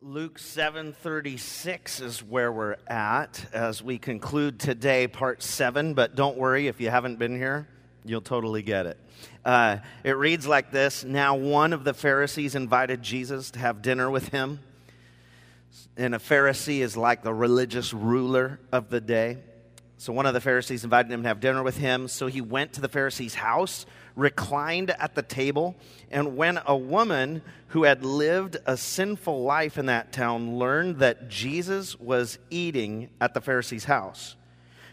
Luke 7:36 is where we're at as we conclude today part 7, but don't worry if you haven't been here, you'll totally get it. Uh, it reads like this, now one of the Pharisees invited Jesus to have dinner with him. And a Pharisee is like the religious ruler of the day. So one of the Pharisees invited him to have dinner with him, so he went to the Pharisee's house reclined at the table. And when a woman who had lived a sinful life in that town learned that Jesus was eating at the Pharisee's house,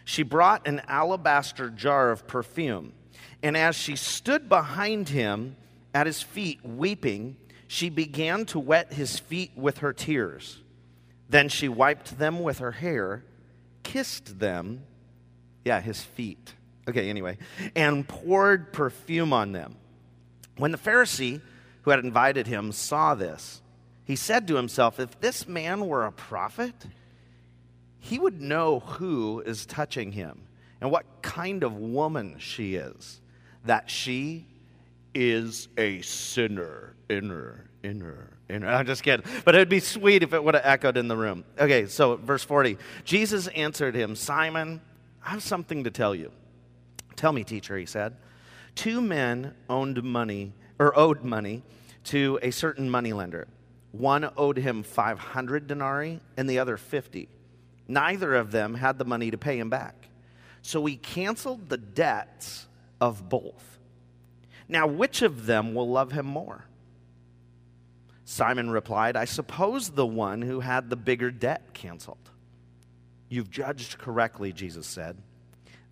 she brought an alabaster jar of perfume. And as she stood behind him at his feet, weeping, she began to wet his feet with her tears. Then she wiped them with her hair, kissed them, yeah, his feet Okay, anyway, and poured perfume on them. When the Pharisee who had invited him saw this, he said to himself, If this man were a prophet, he would know who is touching him and what kind of woman she is, that she is a sinner inner, inner, inner. I'm just kidding. But it would be sweet if it would have echoed in the room. Okay, so verse 40. Jesus answered him, Simon, I have something to tell you. Tell me, teacher, he said. Two men owned money, or owed money to a certain moneylender. One owed him 500 denarii and the other 50. Neither of them had the money to pay him back. So he canceled the debts of both. Now, which of them will love him more? Simon replied, I suppose the one who had the bigger debt canceled. You've judged correctly, Jesus said.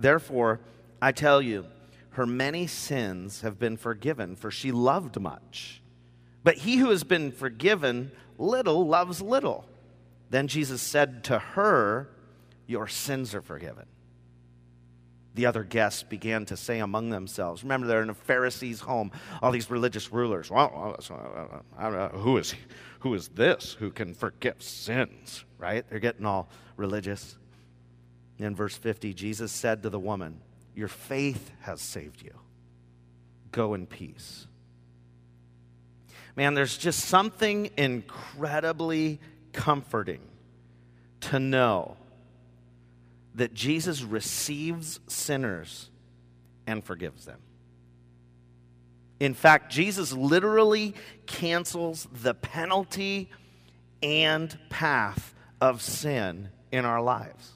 Therefore, I tell you, her many sins have been forgiven, for she loved much. But he who has been forgiven little loves little. Then Jesus said to her, Your sins are forgiven. The other guests began to say among themselves, Remember, they're in a Pharisee's home, all these religious rulers. Well, uh, uh, who is, who is this who can forgive sins? Right? They're getting all religious. In verse 50, Jesus said to the woman, Your faith has saved you. Go in peace. Man, there's just something incredibly comforting to know that Jesus receives sinners and forgives them. In fact, Jesus literally cancels the penalty and path of sin in our lives.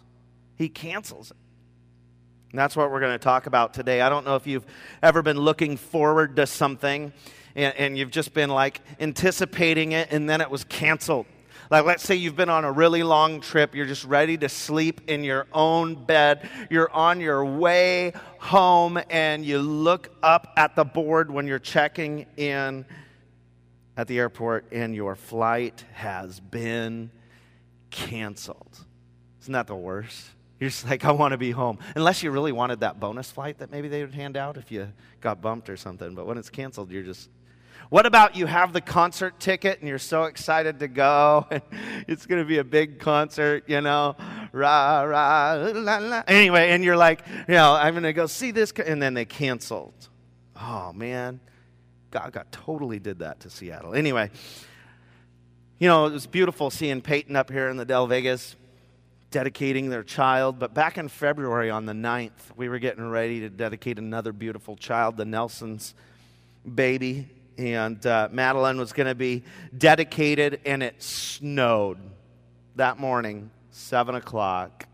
He cancels it. And that's what we're going to talk about today. I don't know if you've ever been looking forward to something and, and you've just been like anticipating it and then it was canceled. Like, let's say you've been on a really long trip, you're just ready to sleep in your own bed, you're on your way home, and you look up at the board when you're checking in at the airport, and your flight has been canceled. Isn't that the worst? You're just like, I want to be home. Unless you really wanted that bonus flight that maybe they would hand out if you got bumped or something. But when it's canceled, you're just. What about you have the concert ticket and you're so excited to go? it's going to be a big concert, you know? Rah, rah, la, la. Anyway, and you're like, you know, I'm going to go see this. And then they canceled. Oh, man. God, God totally did that to Seattle. Anyway, you know, it was beautiful seeing Peyton up here in the Del Vegas dedicating their child. But back in February on the 9th, we were getting ready to dedicate another beautiful child, the Nelson's baby. And uh, Madeline was going to be dedicated, and it snowed that morning, 7 o'clock.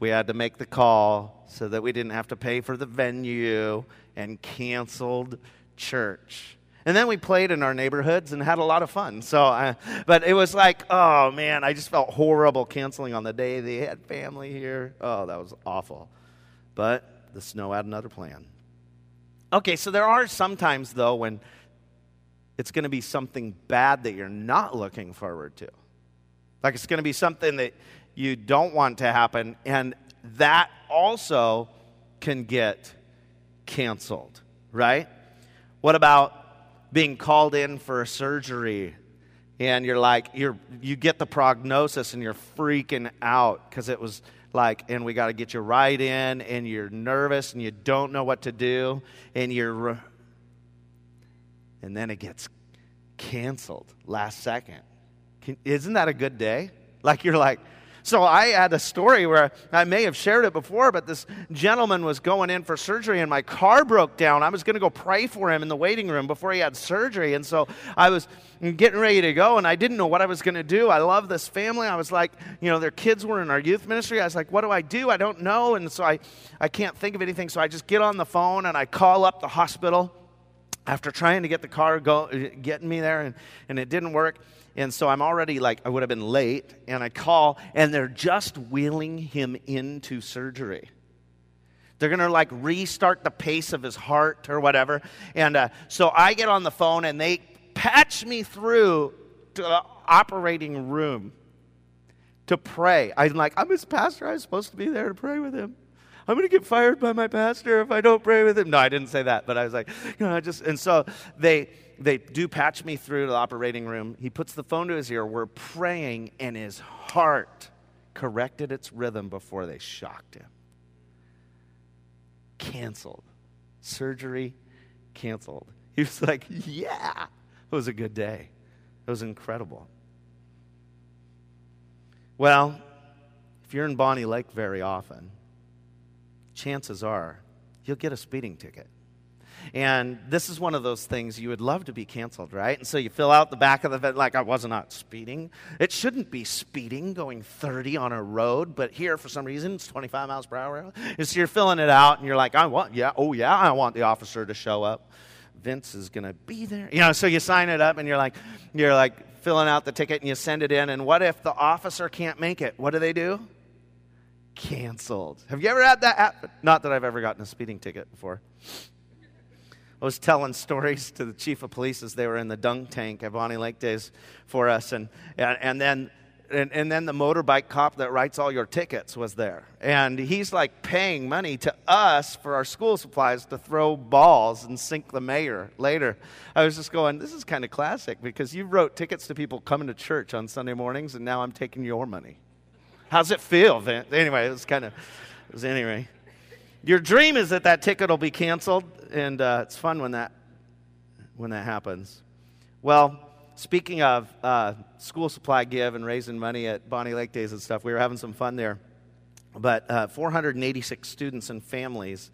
We had to make the call so that we didn't have to pay for the venue and canceled church. And then we played in our neighborhoods and had a lot of fun. So, but it was like, oh man, I just felt horrible canceling on the day they had family here. Oh, that was awful. But the snow had another plan. Okay, so there are sometimes though when it's going to be something bad that you're not looking forward to. Like it's going to be something that you don't want to happen. And that also can get canceled, right? What about being called in for a surgery and you're like you're you get the prognosis and you're freaking out because it was like and we got to get you right in and you're nervous and you don't know what to do and you're and then it gets canceled last second. Isn't that a good day? Like you're like so I had a story where I may have shared it before, but this gentleman was going in for surgery and my car broke down. I was going to go pray for him in the waiting room before he had surgery. And so I was getting ready to go and I didn't know what I was going to do. I love this family. I was like, you know, their kids were in our youth ministry. I was like, what do I do? I don't know. And so I, I can't think of anything. So I just get on the phone and I call up the hospital after trying to get the car go, getting me there and, and it didn't work. And so I'm already like, I would have been late. And I call, and they're just wheeling him into surgery. They're going to like restart the pace of his heart or whatever. And uh, so I get on the phone, and they patch me through to the operating room to pray. I'm like, I'm his pastor. I'm supposed to be there to pray with him. I'm going to get fired by my pastor if I don't pray with him. No, I didn't say that, but I was like, you know, I just, and so they, they do patch me through to the operating room. He puts the phone to his ear. We're praying, and his heart corrected its rhythm before they shocked him. Canceled. Surgery canceled. He was like, yeah, it was a good day. It was incredible. Well, if you're in Bonney Lake very often, chances are you'll get a speeding ticket. And this is one of those things you would love to be canceled, right? And so you fill out the back of the like I was not speeding. It shouldn't be speeding going 30 on a road, but here for some reason it's 25 miles per hour. And so you're filling it out and you're like, I want, yeah, oh yeah, I want the officer to show up. Vince is to be there. You know, so you sign it up and you're like, you're like filling out the ticket and you send it in. And what if the officer can't make it? What do they do? Canceled. Have you ever had that happen? Not that I've ever gotten a speeding ticket before. I was telling stories to the chief of police as they were in the dunk tank at Bonney Lake days for us. And, and, and then and, and, then the motorbike cop that writes all your tickets was there. And he's like paying money to us for our school supplies to throw balls and sink the mayor later. I was just going, this is kind of classic because you wrote tickets to people coming to church on Sunday mornings, and now I'm taking your money. How's it feel? Anyway, it was kind of, it was anyway. Your dream is that that ticket will be canceled, and uh, it's fun when that when that happens. Well, speaking of uh, school supply give and raising money at Bonney Lake Days and stuff, we were having some fun there. But uh, 486 students and families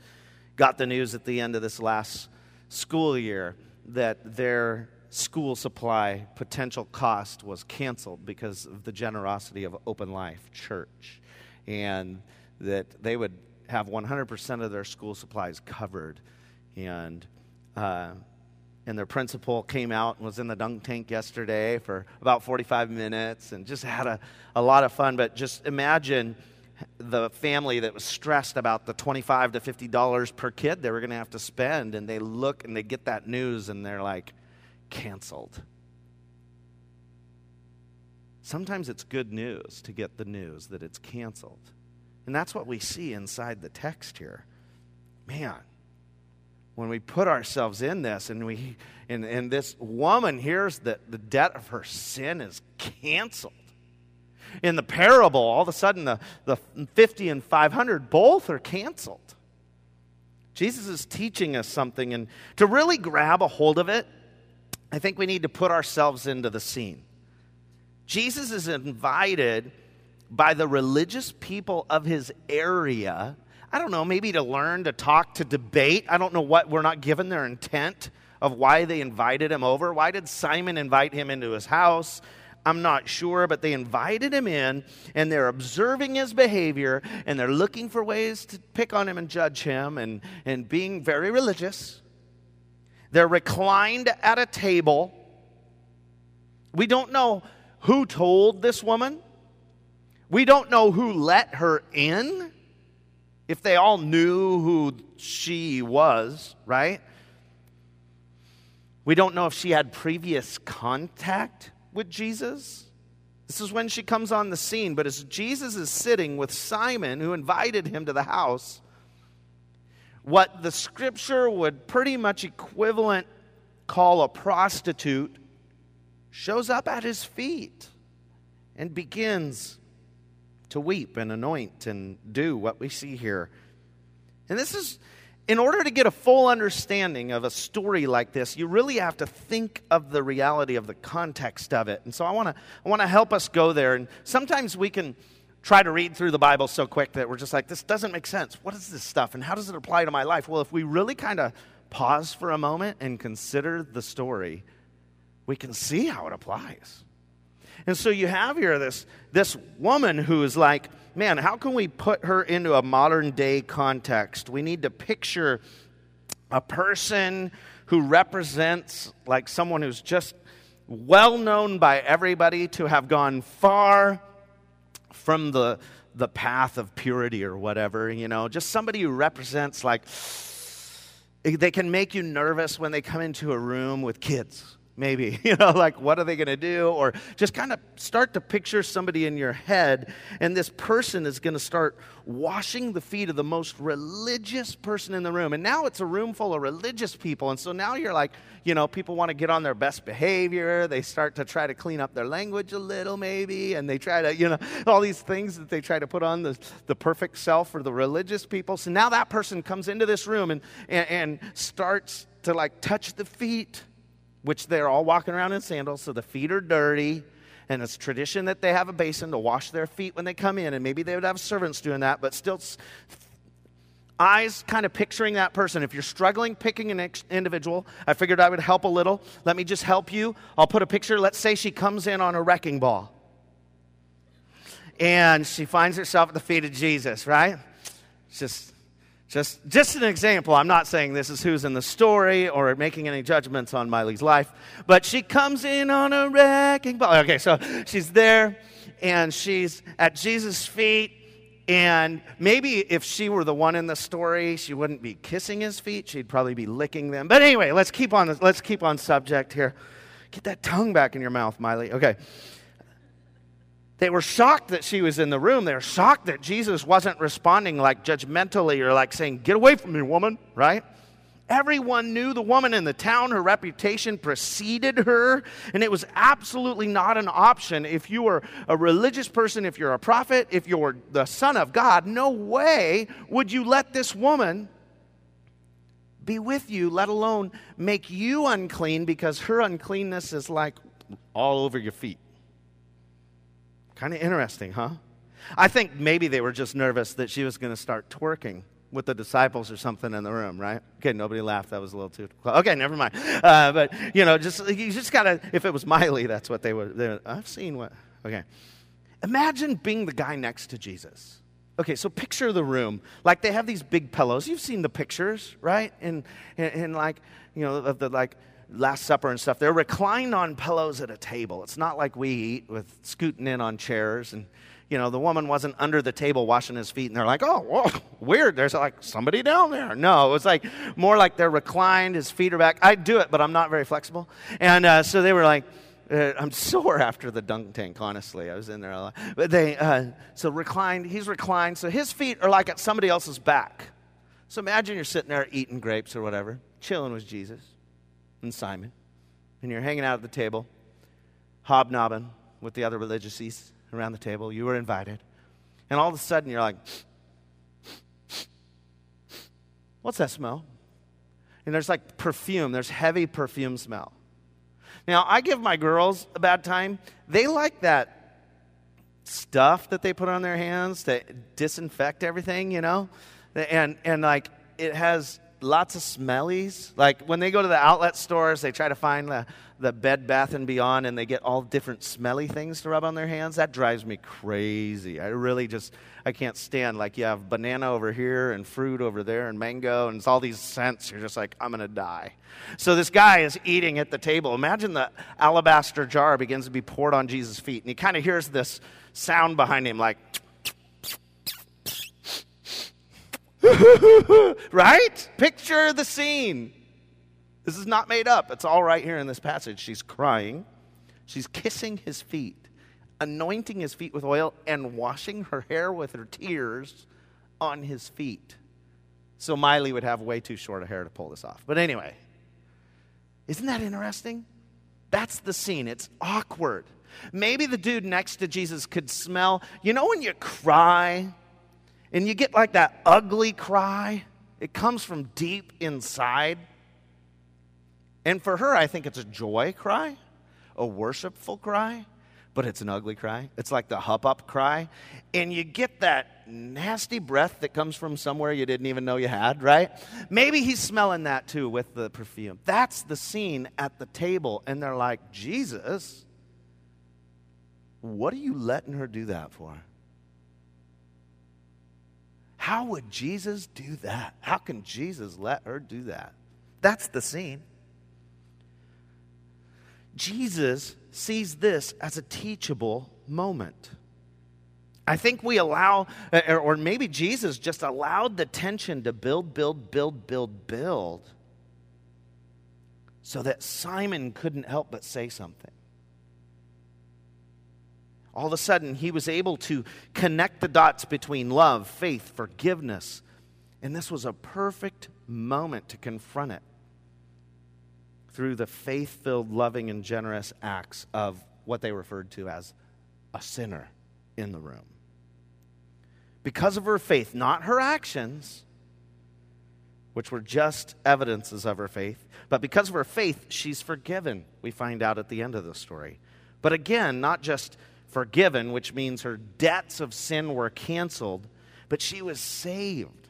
got the news at the end of this last school year that their school supply potential cost was canceled because of the generosity of Open Life Church, and that they would have 100% of their school supplies covered. And, uh, and their principal came out and was in the dunk tank yesterday for about 45 minutes and just had a, a lot of fun. But just imagine the family that was stressed about the 25 to 50 dollars per kid they were going to have to spend and they look and they get that news and they're like canceled sometimes it's good news to get the news that it's canceled and that's what we see inside the text here. Man, when we put ourselves in this and we and, and this woman hears that the debt of her sin is canceled. In the parable, all of a sudden the, the 50 and 500 both are canceled. Jesus is teaching us something, and to really grab a hold of it, I think we need to put ourselves into the scene. Jesus is invited by the religious people of his area. I don't know, maybe to learn, to talk, to debate. I don't know what, we're not given their intent of why they invited him over. Why did Simon invite him into his house? I'm not sure, but they invited him in and they're observing his behavior and they're looking for ways to pick on him and judge him and, and being very religious. They're reclined at a table. We don't know who told this woman. We don't know who let her in, if they all knew who she was, right? We don't know if she had previous contact with Jesus. This is when she comes on the scene. But as Jesus is sitting with Simon, who invited him to the house, what the scripture would pretty much equivalent call a prostitute shows up at his feet and begins to weep and anoint and do what we see here. And this is, in order to get a full understanding of a story like this, you really have to think of the reality of the context of it. And so I want to I want to help us go there. And sometimes we can try to read through the Bible so quick that we're just like, this doesn't make sense. What is this stuff? And how does it apply to my life? Well, if we really kind of pause for a moment and consider the story, we can see how it applies. And so you have here this, this woman who is like, man, how can we put her into a modern day context? We need to picture a person who represents like someone who's just well known by everybody to have gone far from the, the path of purity or whatever, you know, just somebody who represents like, they can make you nervous when they come into a room with kids maybe you know like what are they going to do? Or just kind of start to picture somebody in your head and this person is going to start washing the feet of the most religious person in the room. And now it's a room full of religious people and so now you're like you know people want to get on their best behavior. They start to try to clean up their language a little maybe and they try to you know all these things that they try to put on the, the perfect self for the religious people. So now that person comes into this room and, and, and starts to like touch the feet which they're all walking around in sandals, so the feet are dirty. And it's tradition that they have a basin to wash their feet when they come in. And maybe they would have servants doing that, but still, eyes kind of picturing that person. If you're struggling picking an individual, I figured I would help a little. Let me just help you. I'll put a picture. Let's say she comes in on a wrecking ball. And she finds herself at the feet of Jesus, right? It's just just, just an example. I'm not saying this is who's in the story or making any judgments on Miley's life, but she comes in on a wrecking ball. Okay, so she's there and she's at Jesus' feet. And maybe if she were the one in the story, she wouldn't be kissing his feet. She'd probably be licking them. But anyway, let's keep on, let's keep on subject here. Get that tongue back in your mouth, Miley. Okay. They were shocked that she was in the room. They were shocked that Jesus wasn't responding like judgmentally or like saying, Get away from me, woman, right? Everyone knew the woman in the town. Her reputation preceded her, and it was absolutely not an option. If you were a religious person, if you're a prophet, if you're the Son of God, no way would you let this woman be with you, let alone make you unclean because her uncleanness is like all over your feet. Kind of interesting, huh? I think maybe they were just nervous that she was going to start twerking with the disciples or something in the room, right? Okay, nobody laughed. That was a little too close. Okay, never mind. Uh, but you know, just you just gotta. If it was Miley, that's what they were. They, I've seen what. Okay, imagine being the guy next to Jesus. Okay, so picture the room. Like they have these big pillows. You've seen the pictures, right? And and, like you know of the like Last Supper and stuff, they're reclined on pillows at a table. It's not like we eat with scooting in on chairs. And, you know, the woman wasn't under the table washing his feet, and they're like, oh, whoa, weird. There's like somebody down there. No, it was like more like they're reclined, his feet are back. I do it, but I'm not very flexible. And uh, so they were like, uh, I'm sore after the dunk tank, honestly. I was in there a lot. But they, uh, so reclined, he's reclined, so his feet are like at somebody else's back. So imagine you're sitting there eating grapes or whatever, chilling with Jesus and Simon, and you're hanging out at the table, hobnobbing with the other religiousies around the table. You were invited. And all of a sudden, you're like, what's that smell? And there's like perfume, there's heavy perfume smell. Now, I give my girls a bad time. They like that stuff that they put on their hands to disinfect everything, you know? And, and like, it has lots of smellies. Like when they go to the outlet stores, they try to find the, the Bed Bath and Beyond and they get all different smelly things to rub on their hands. That drives me crazy. I really just, I can't stand. Like you have banana over here and fruit over there and mango and it's all these scents. You're just like, I'm going to die. So this guy is eating at the table. Imagine the alabaster jar begins to be poured on Jesus' feet and he kind of hears this sound behind him like, right? Picture the scene. This is not made up. It's all right here in this passage. She's crying. She's kissing his feet. anointing his feet with oil and washing her hair with her tears on his feet. So Miley would have way too short a hair to pull this off. But anyway, isn't that interesting? That's the scene. It's awkward. Maybe the dude next to Jesus could smell, you know, when you cry and you get like that ugly cry? It comes from deep inside. And for her, I think it's a joy cry, a worshipful cry, but it's an ugly cry. It's like the hup up cry. And you get that nasty breath that comes from somewhere you didn't even know you had, right? Maybe he's smelling that too with the perfume. That's the scene at the table. And they're like, Jesus, what are you letting her do that for? How would Jesus do that? How can Jesus let her do that? That's the scene. Jesus sees this as a teachable moment. I think we allow, uh, or maybe Jesus just allowed the tension to build, build, build, build, build, so that Simon couldn't help but say something. All of a sudden, he was able to connect the dots between love, faith, forgiveness, and this was a perfect moment to confront it through the faith filled, loving, and generous acts of what they referred to as a sinner in the room. Because of her faith, not her actions, which were just evidences of her faith, but because of her faith, she's forgiven, we find out at the end of the story. But again, not just forgiven, which means her debts of sin were canceled, but she was saved.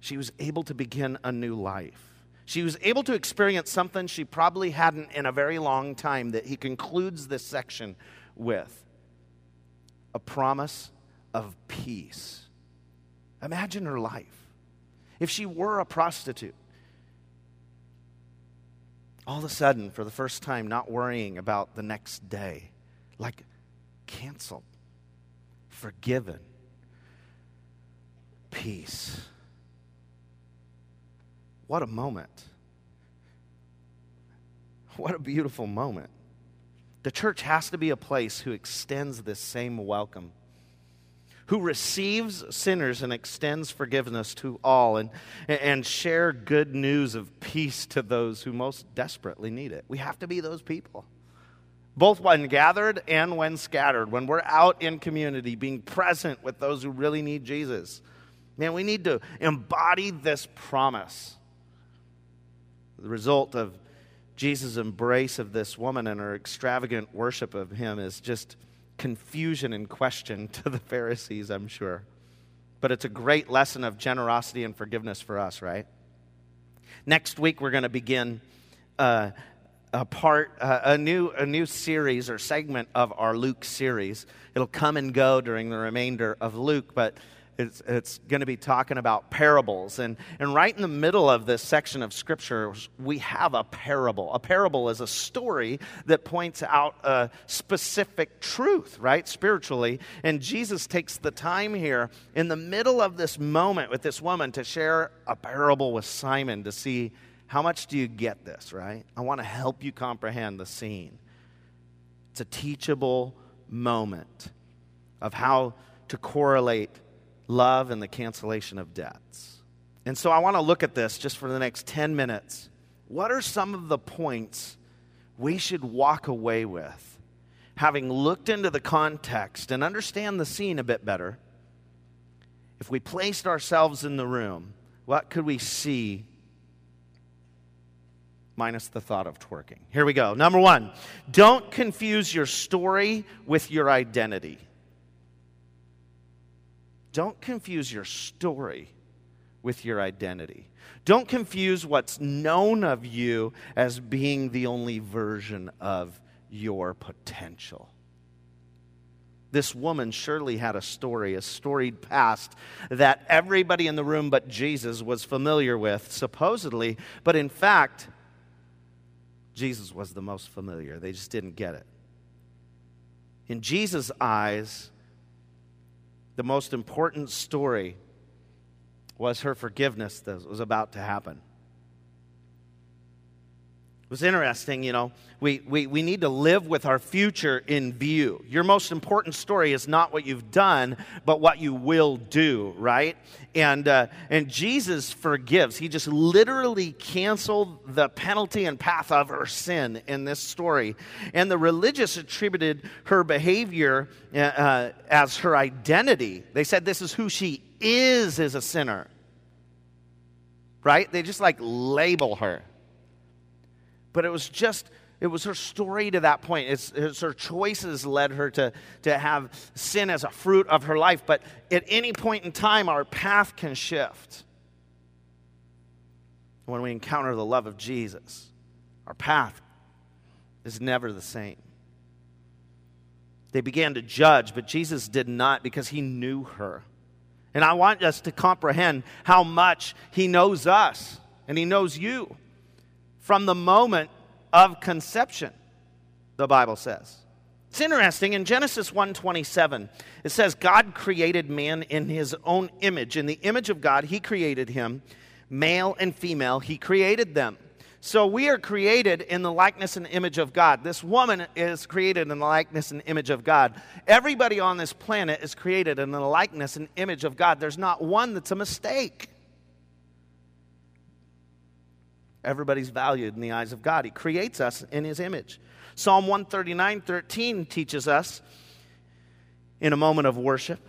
She was able to begin a new life. She was able to experience something she probably hadn't in a very long time that he concludes this section with a promise of peace. Imagine her life. If she were a prostitute, all of a sudden, for the first time, not worrying about the next day, like canceled, forgiven, peace. What a moment. What a beautiful moment. The church has to be a place who extends this same welcome, who receives sinners and extends forgiveness to all, and, and share good news of peace to those who most desperately need it. We have to be those people. Both when gathered and when scattered, when we're out in community, being present with those who really need Jesus. Man, we need to embody this promise the result of Jesus' embrace of this woman and her extravagant worship of him is just confusion and question to the Pharisees, I'm sure. But it's a great lesson of generosity and forgiveness for us, right? Next week, we're going to begin uh, a part, uh, a, new, a new series or segment of our Luke series. It'll come and go during the remainder of Luke, but it's, it's going to be talking about parables. And, and right in the middle of this section of Scripture, we have a parable. A parable is a story that points out a specific truth, right, spiritually. And Jesus takes the time here in the middle of this moment with this woman to share a parable with Simon to see how much do you get this, right? I want to help you comprehend the scene. It's a teachable moment of how to correlate love and the cancellation of debts. And so I want to look at this just for the next 10 minutes. What are some of the points we should walk away with, having looked into the context and understand the scene a bit better? If we placed ourselves in the room, what could we see minus the thought of twerking? Here we go. Number one, don't confuse your story with your identity. Don't confuse your story with your identity. Don't confuse what's known of you as being the only version of your potential. This woman surely had a story, a storied past that everybody in the room but Jesus was familiar with, supposedly. But in fact, Jesus was the most familiar. They just didn't get it. In Jesus' eyes, the most important story was her forgiveness that was about to happen. It was interesting, you know. We, we, we need to live with our future in view. Your most important story is not what you've done, but what you will do, right? And, uh, and Jesus forgives. He just literally canceled the penalty and path of her sin in this story. And the religious attributed her behavior uh, uh, as her identity. They said this is who she is as a sinner, right? They just like label her but it was just it was her story to that point. It's, it's, her choices led her to, to have sin as a fruit of her life. But at any point in time, our path can shift. When we encounter the love of Jesus, our path is never the same. They began to judge, but Jesus did not because he knew her. And I want us to comprehend how much he knows us and he knows you from the moment of conception, the Bible says. It's interesting in Genesis 1:27 it says God created man in his own image. In the image of God he created him male and female he created them. So we are created in the likeness and image of God. This woman is created in the likeness and image of God. Everybody on this planet is created in the likeness and image of God. There's not one that's a mistake everybody's valued in the eyes of God. He creates us in His image. Psalm 139 13 teaches us in a moment of worship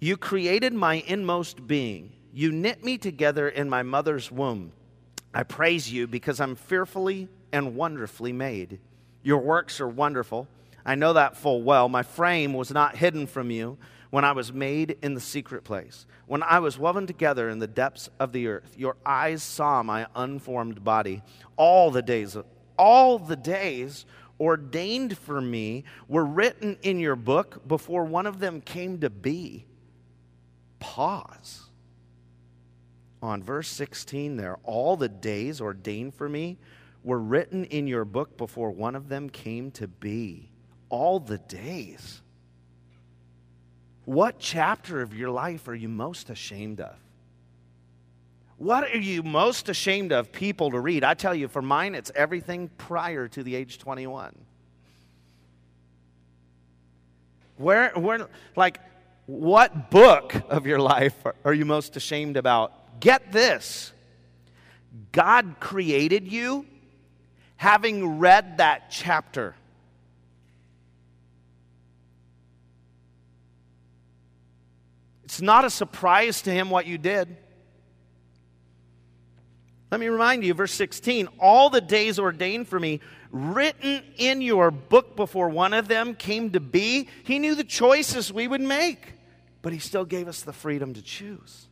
You created my inmost being, you knit me together in my mother's womb. I praise you because I'm fearfully and wonderfully made. Your works are wonderful. I know that full well. My frame was not hidden from you when I was made in the secret place, when I was woven together in the depths of the earth. Your eyes saw my unformed body. All the days, all the days ordained for me were written in your book before one of them came to be. Pause. On verse 16 there, all the days ordained for me were written in your book before one of them came to be. All the days. What chapter of your life are you most ashamed of? What are you most ashamed of people to read? I tell you, for mine, it's everything prior to the age 21. Where, where, like, what book of your life are you most ashamed about? Get this God created you having read that chapter. It's not a surprise to him what you did. Let me remind you, verse 16 all the days ordained for me, written in your book before one of them came to be. He knew the choices we would make, but he still gave us the freedom to choose.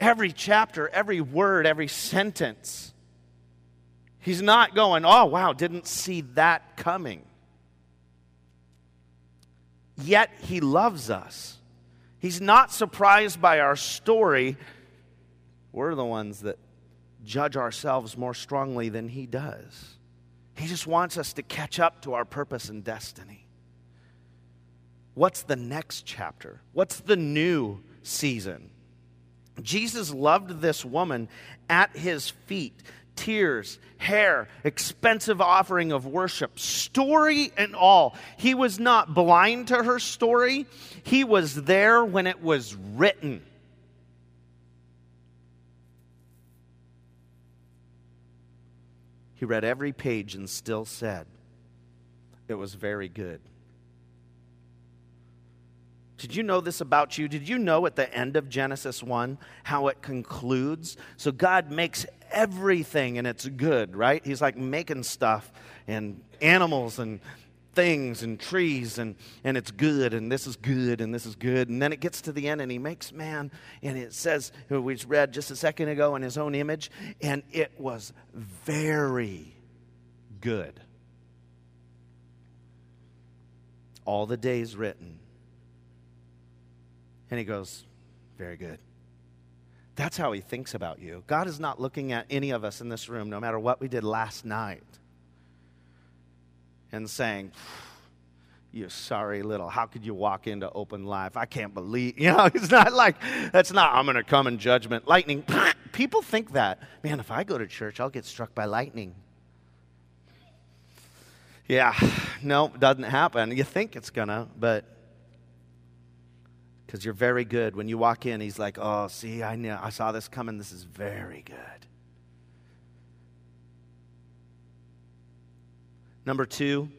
Every chapter, every word, every sentence. He's not going, oh, wow, didn't see that coming. Yet he loves us. He's not surprised by our story. We're the ones that judge ourselves more strongly than he does. He just wants us to catch up to our purpose and destiny. What's the next chapter? What's the new season? Jesus loved this woman at his feet tears, hair, expensive offering of worship, story and all. He was not blind to her story, he was there when it was written. He read every page and still said, It was very good. Did you know this about you? Did you know at the end of Genesis 1 how it concludes? So God makes everything and it's good, right? He's like making stuff and animals and things and trees and, and it's good and this is good and this is good. And then it gets to the end and he makes man and it says, who we read just a second ago in his own image, and it was very good. All the days written and he goes, Very good. That's how he thinks about you. God is not looking at any of us in this room, no matter what we did last night, and saying, you sorry little, how could you walk into open life? I can't believe, you know, it's not like, that's not, I'm going to come in judgment. Lightning, people think that. Man, if I go to church, I'll get struck by lightning. Yeah, no, doesn't happen. You think it's gonna, but because you're very good. When you walk in, he's like, "Oh, see, I know, I saw this coming. This is very good." Number two,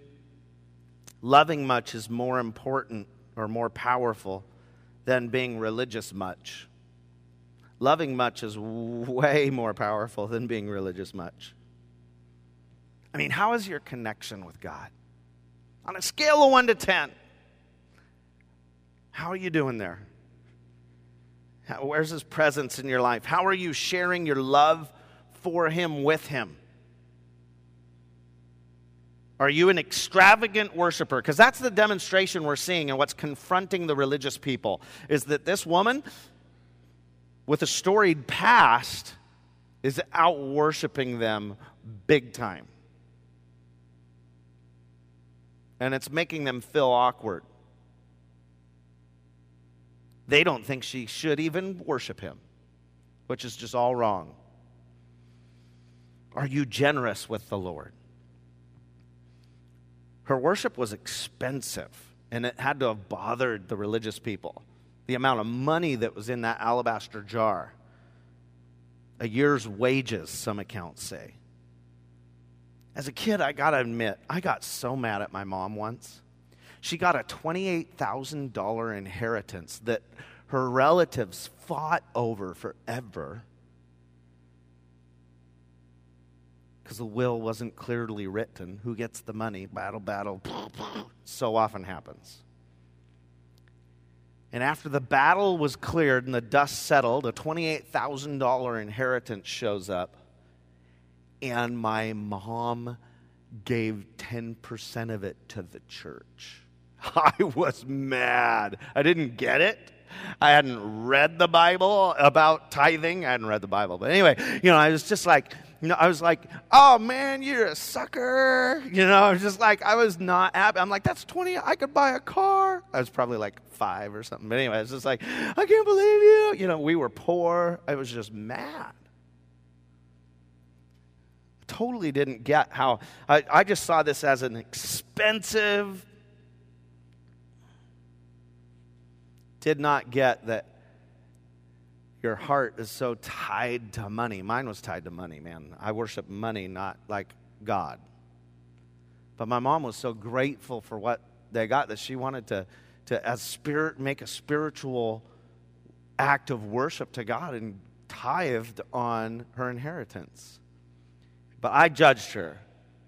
loving much is more important or more powerful than being religious much. Loving much is way more powerful than being religious much. I mean, how is your connection with God? On a scale of 1 to 10, how are you doing there? How, where's His presence in your life? How are you sharing your love for Him with Him? Are you an extravagant worshiper? Because that's the demonstration we're seeing and what's confronting the religious people is that this woman with a storied past is out worshiping them big time. And it's making them feel awkward. They don't think she should even worship him, which is just all wrong. Are you generous with the Lord? Her worship was expensive, and it had to have bothered the religious people. The amount of money that was in that alabaster jar, a year's wages, some accounts say. As a kid, I got to admit, I got so mad at my mom once. She got a $28,000 inheritance that her relatives fought over forever because the will wasn't clearly written. Who gets the money? Battle, battle. So often happens. And after the battle was cleared and the dust settled, a $28,000 inheritance shows up. And my mom gave 10% of it to the church. I was mad. I didn't get it. I hadn't read the Bible about tithing. I hadn't read the Bible. But anyway, you know, I was just like, you know, I was like, oh man, you're a sucker. You know, I was just like, I was not happy. I'm like, that's 20, I could buy a car. I was probably like five or something. But anyway, I was just like, I can't believe you. You know, we were poor. I was just mad. Totally didn't get how, I, I just saw this as an expensive, did not get that your heart is so tied to money. Mine was tied to money, man. I worship money, not like God. But my mom was so grateful for what they got that she wanted to, to as spirit, make a spiritual act of worship to God and tithed on her inheritance. But I judged her.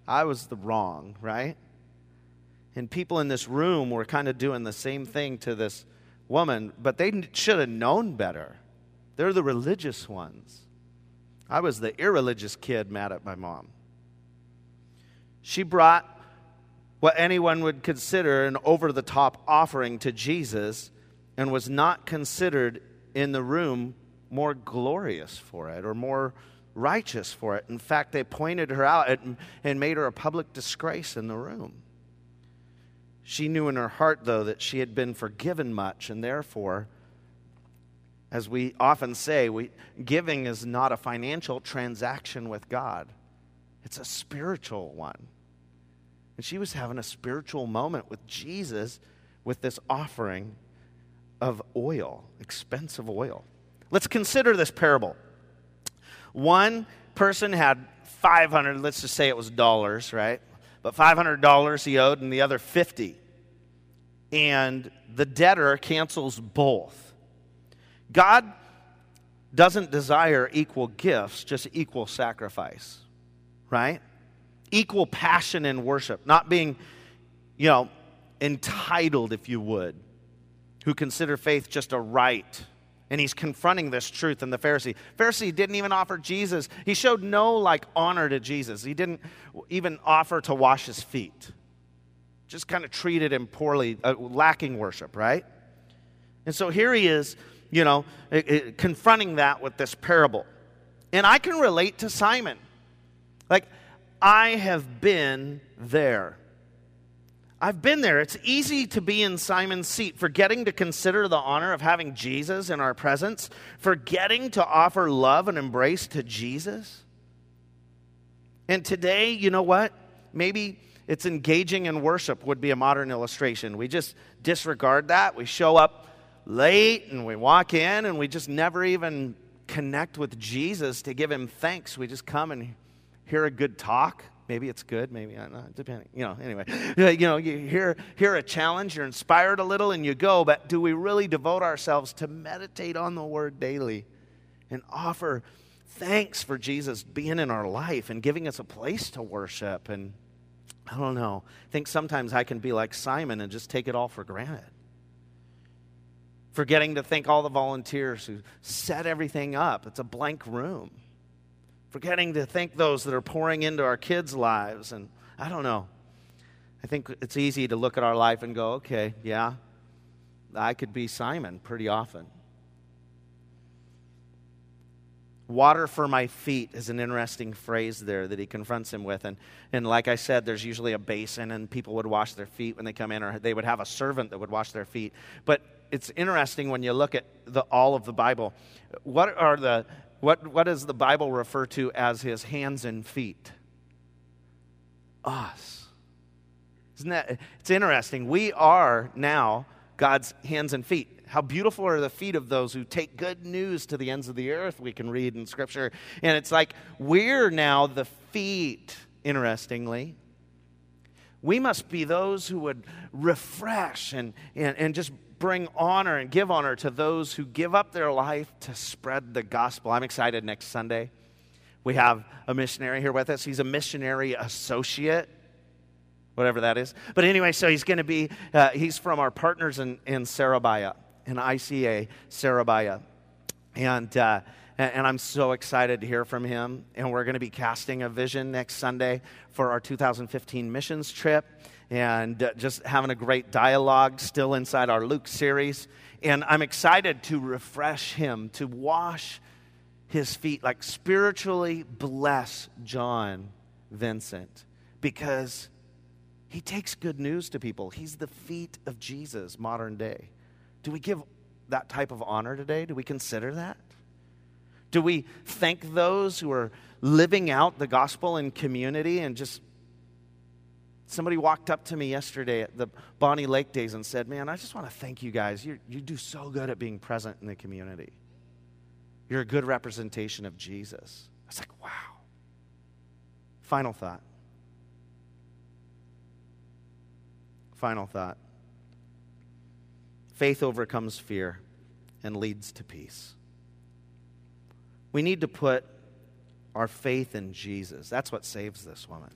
I was the wrong, right? And people in this room were kind of doing the same thing to this woman, but they should have known better. They're the religious ones. I was the irreligious kid mad at my mom. She brought what anyone would consider an over the top offering to Jesus and was not considered in the room more glorious for it or more righteous for it. In fact, they pointed her out and made her a public disgrace in the room. She knew in her heart, though, that she had been forgiven much and therefore as we often say, we, giving is not a financial transaction with God, it's a spiritual one. And she was having a spiritual moment with Jesus with this offering of oil, expensive oil. Let's consider this parable. One person had 500, let's just say it was dollars, right? But $500 he owed and the other 50. And the debtor cancels both God doesn't desire equal gifts, just equal sacrifice, right? Equal passion in worship, not being, you know, entitled, if you would, who consider faith just a right. And he's confronting this truth in the Pharisee. Pharisee didn't even offer Jesus. He showed no like honor to Jesus. He didn't even offer to wash his feet. Just kind of treated him poorly, uh, lacking worship, right? And so here he is you know, it, it, confronting that with this parable. And I can relate to Simon. Like, I have been there. I've been there. It's easy to be in Simon's seat, forgetting to consider the honor of having Jesus in our presence, forgetting to offer love and embrace to Jesus. And today, you know what? Maybe it's engaging in worship, would be a modern illustration. We just disregard that. We show up late and we walk in and we just never even connect with Jesus to give him thanks. We just come and hear a good talk Maybe it's good, maybe not, depending. You know, anyway, you know, you hear, hear a challenge, you're inspired a little, and you go, but do we really devote ourselves to meditate on the word daily and offer thanks for Jesus being in our life and giving us a place to worship? And I don't know. I think sometimes I can be like Simon and just take it all for granted. Forgetting to thank all the volunteers who set everything up. It's a blank room forgetting to thank those that are pouring into our kids' lives. And I don't know. I think it's easy to look at our life and go, okay, yeah, I could be Simon pretty often. Water for my feet is an interesting phrase there that he confronts him with. And, and like I said, there's usually a basin, and people would wash their feet when they come in, or they would have a servant that would wash their feet. But it's interesting when you look at the, all of the Bible. What are the what, what does the Bible refer to as his hands and feet? Us. Isn't that? It's interesting. We are now God's hands and feet. How beautiful are the feet of those who take good news to the ends of the earth, we can read in Scripture. And it's like we're now the feet, interestingly. We must be those who would refresh and, and, and just bring honor and give honor to those who give up their life to spread the gospel. I'm excited next Sunday. We have a missionary here with us. He's a missionary associate, whatever that is. But anyway, so he's going to be, uh, he's from our partners in, in Surabaya, in ICA Surabaya. And, uh, and I'm so excited to hear from him. And we're going to be casting a vision next Sunday for our 2015 missions trip and uh, just having a great dialogue still inside our Luke series. And I'm excited to refresh him, to wash his feet, like spiritually bless John Vincent, because he takes good news to people. He's the feet of Jesus, modern day. Do we give that type of honor today? Do we consider that? Do we thank those who are living out the gospel in community and just Somebody walked up to me yesterday at the Bonney Lake Days and said, Man, I just want to thank you guys. you you do so good at being present in the community. You're a good representation of Jesus. I was like, Wow. Final thought. Final thought. Faith overcomes fear and leads to peace. We need to put our faith in Jesus. That's what saves this woman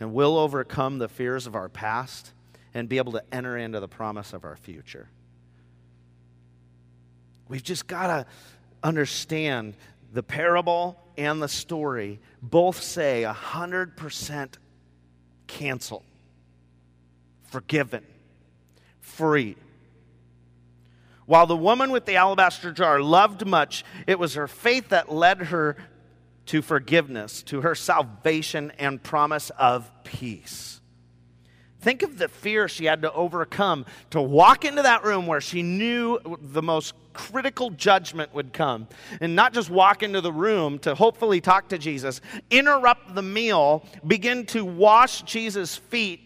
and we'll overcome the fears of our past and be able to enter into the promise of our future. We've just got to understand the parable and the story both say 100% cancel, forgiven, free. While the woman with the alabaster jar loved much, it was her faith that led her to forgiveness, to her salvation and promise of peace. Think of the fear she had to overcome to walk into that room where she knew the most critical judgment would come. And not just walk into the room to hopefully talk to Jesus, interrupt the meal, begin to wash Jesus' feet,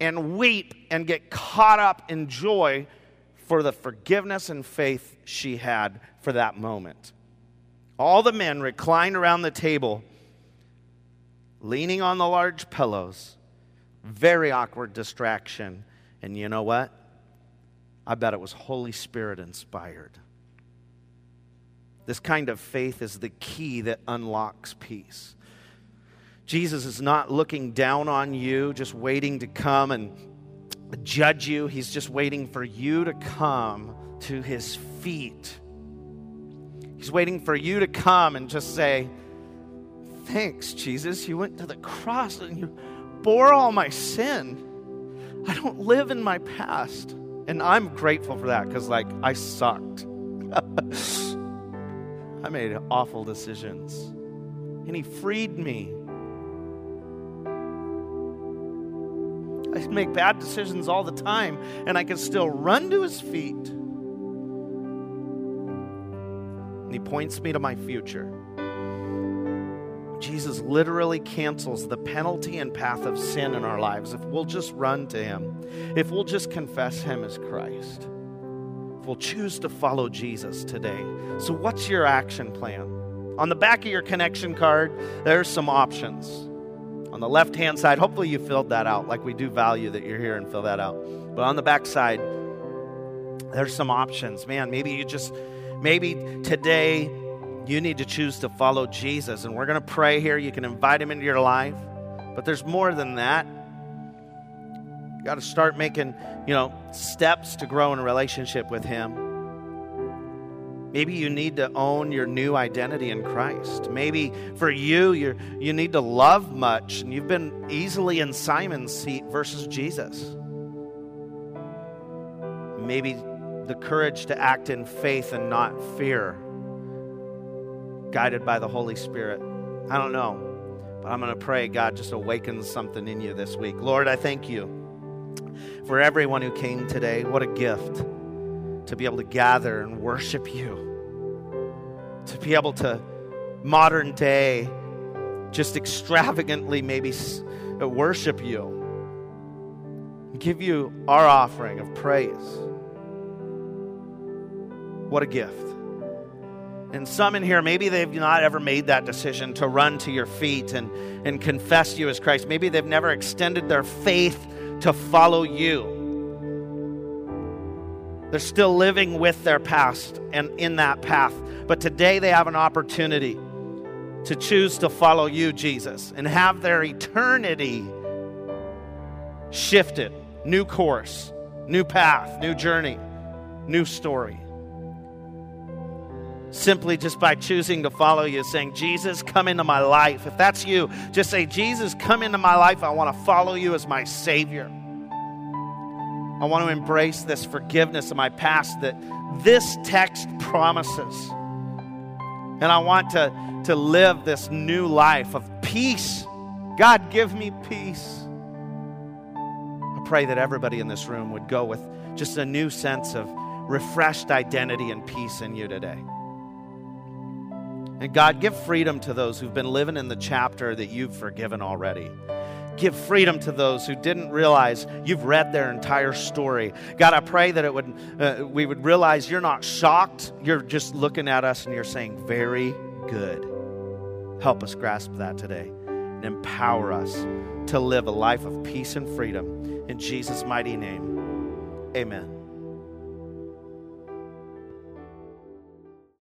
and weep and get caught up in joy for the forgiveness and faith she had for that moment. All the men reclined around the table, leaning on the large pillows. Very awkward distraction. And you know what? I bet it was Holy Spirit inspired. This kind of faith is the key that unlocks peace. Jesus is not looking down on you, just waiting to come and judge you. He's just waiting for you to come to his feet He's waiting for you to come and just say, Thanks, Jesus. You went to the cross and you bore all my sin. I don't live in my past. And I'm grateful for that because, like, I sucked. I made awful decisions. And He freed me. I make bad decisions all the time, and I can still run to his feet. And he points me to my future. Jesus literally cancels the penalty and path of sin in our lives if we'll just run to him, if we'll just confess him as Christ, if we'll choose to follow Jesus today. So, what's your action plan? On the back of your connection card, there's some options. On the left hand side, hopefully you filled that out, like we do value that you're here and fill that out. But on the back side, there's some options. Man, maybe you just, maybe today you need to choose to follow Jesus. And we're going to pray here. You can invite him into your life. But there's more than that. You got to start making, you know, steps to grow in a relationship with him. Maybe you need to own your new identity in Christ. Maybe for you, you you need to love much and you've been easily in Simon's seat versus Jesus. Maybe the courage to act in faith and not fear, guided by the Holy Spirit. I don't know, but I'm going to pray God just awakens something in you this week. Lord, I thank you for everyone who came today. What a gift to be able to gather and worship you, to be able to modern day just extravagantly maybe uh, worship you, give you our offering of praise. What a gift. And some in here, maybe they've not ever made that decision to run to your feet and, and confess you as Christ. Maybe they've never extended their faith to follow you. They're still living with their past and in that path. But today they have an opportunity to choose to follow you, Jesus, and have their eternity shifted. New course, new path, new journey, new story. Simply just by choosing to follow you, saying, Jesus, come into my life. If that's you, just say, Jesus, come into my life. I want to follow you as my Savior. I want to embrace this forgiveness of my past that this text promises. And I want to, to live this new life of peace. God, give me peace. I pray that everybody in this room would go with just a new sense of refreshed identity and peace in you today. And God, give freedom to those who've been living in the chapter that you've forgiven already. Give freedom to those who didn't realize you've read their entire story. God, I pray that it would, uh, we would realize you're not shocked. You're just looking at us and you're saying, very good. Help us grasp that today and empower us to live a life of peace and freedom. In Jesus' mighty name, amen.